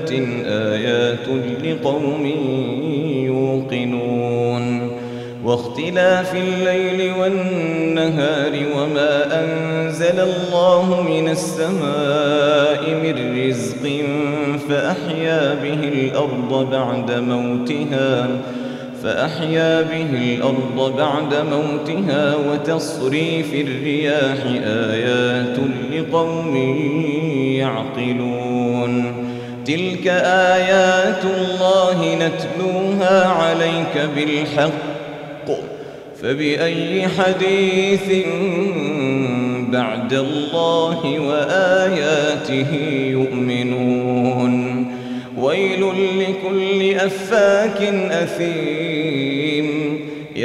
دابة آيات لقوم يوقنون واختلاف الليل والنهار وما أنزل الله من السماء من رزق فأحيا به الأرض بعد موتها فأحيا به الأرض بعد موتها وتصريف الرياح آيات لقوم يعقلون تلك آيات الله نتلوها عليك بالحق. فبأي حديث بعد الله وآياته يؤمنون؟ ويل لكل أفاك أثيم.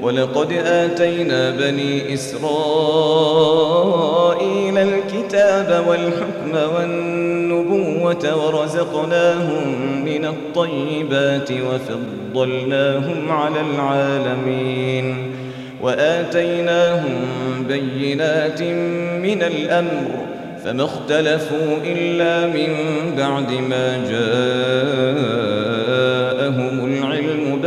ولقد آتينا بني إسرائيل الكتاب والحكم والنبوة ورزقناهم من الطيبات وفضلناهم على العالمين وآتيناهم بينات من الأمر فما اختلفوا إلا من بعد ما العلم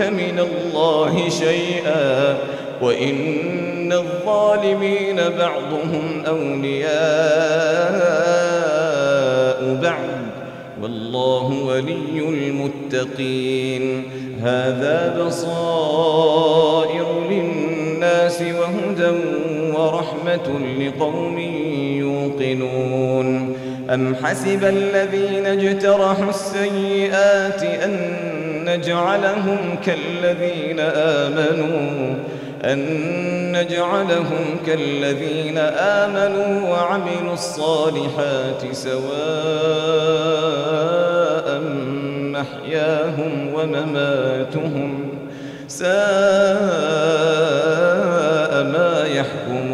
من الله شيئا وإن الظالمين بعضهم أولياء بعض والله ولي المتقين هذا بصائر للناس وهدى ورحمة لقوم يوقنون أم حسب الذين اجترحوا السيئات أن نجعلهم كالذين آمنوا أن نجعلهم كالذين آمنوا وعملوا الصالحات سواء محياهم ومماتهم ساء ما يحكمون.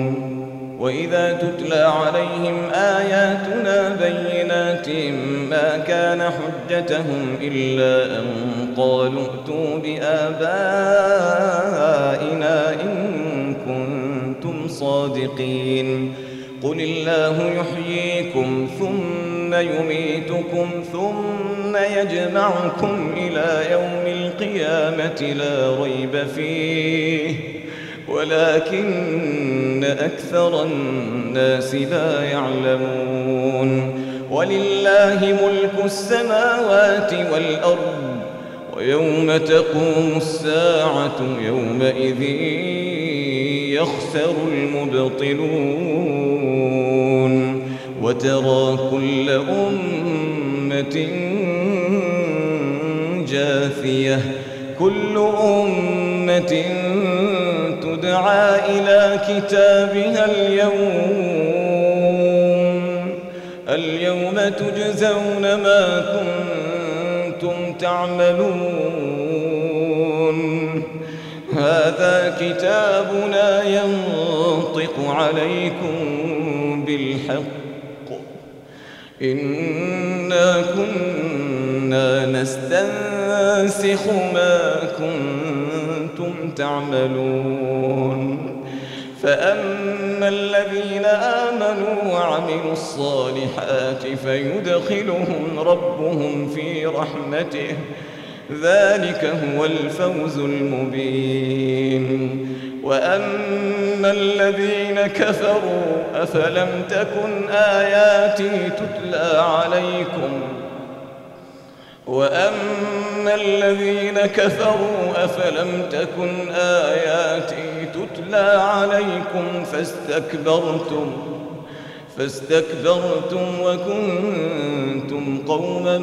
وإذا تتلى عليهم آياتنا بينات ما كان حجتهم إلا أن قالوا ائتوا بآبائنا إن كنتم صادقين. قل الله يحييكم ثم يميتكم ثم يجمعكم إلى يوم القيامة لا ريب فيه. ولكن أكثر الناس لا يعلمون ولله ملك السماوات والأرض ويوم تقوم الساعة يومئذ يخسر المبطلون وترى كل أمة جاثية كل أمة تدعى إلى كتابها اليوم. اليوم تجزون ما كنتم تعملون. هذا كتابنا ينطق عليكم بالحق. إنا كنا نستنسخ ما كنتم تعملون فأما الذين آمنوا وعملوا الصالحات فيدخلهم ربهم في رحمته ذلك هو الفوز المبين وأما الذين كفروا أفلم تكن آياتي تتلى عليكم وأما الذين كفروا أفلم تكن آياتي تتلى عليكم فاستكبرتم فاستكبرتم وكنتم قوما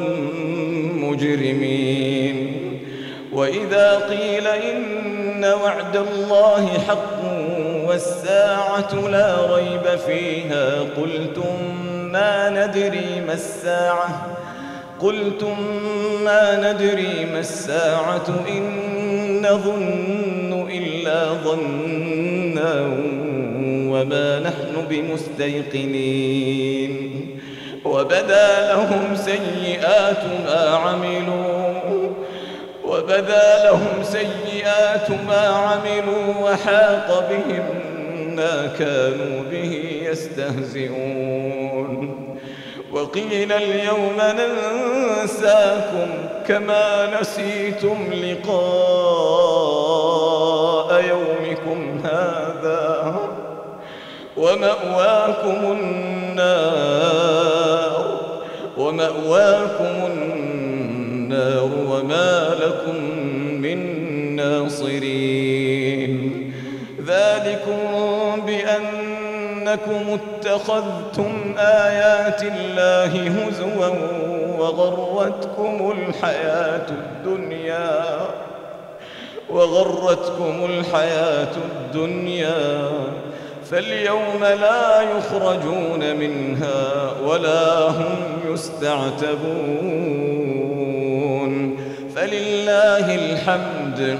مجرمين وإذا قيل إن وعد الله حق والساعة لا ريب فيها قلتم ما ندري ما الساعة؟ قلتم ما ندري ما الساعة؟ إن نظن إلا ظنا وما نحن بمستيقنين. وبدا لهم سيئات ما عملوا وبدا لهم سيئات ما عملوا وحاق بهم ما كانوا به يستهزئون. وقيل اليوم ننساكم كما نسيتم لقاء يومكم هذا. ومأواكم النار. ومأواكم النار ذلكم بأنكم اتخذتم آيات الله هزوا وغرتكم الحياة الدنيا وغرتكم الحياة الدنيا. فاليوم لا يخرجون منها ولا هم يستعتبون. فلله الحمد